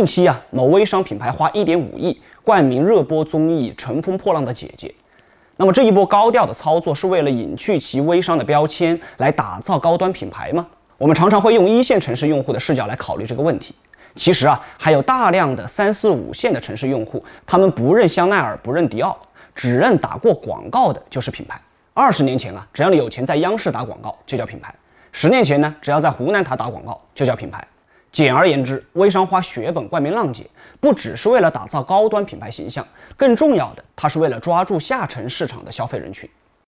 近期啊，某微商品牌花一点五亿冠名热播综艺《乘风破浪的姐姐》，那么这一波高调的操作是为了隐去其微商的标签，来打造高端品牌吗？我们常常会用一线城市用户的视角来考虑这个问题。其实啊，还有大量的三四五线的城市用户，他们不认香奈儿，不认迪奥，只认打过广告的就是品牌。二十年前啊，只要你有钱在央视打广告就叫品牌；十年前呢，只要在湖南台打广告就叫品牌。简而言之，微商花血本冠名浪姐，不只是为了打造高端品牌形象，更重要的，它是为了抓住下沉市场的消费人群。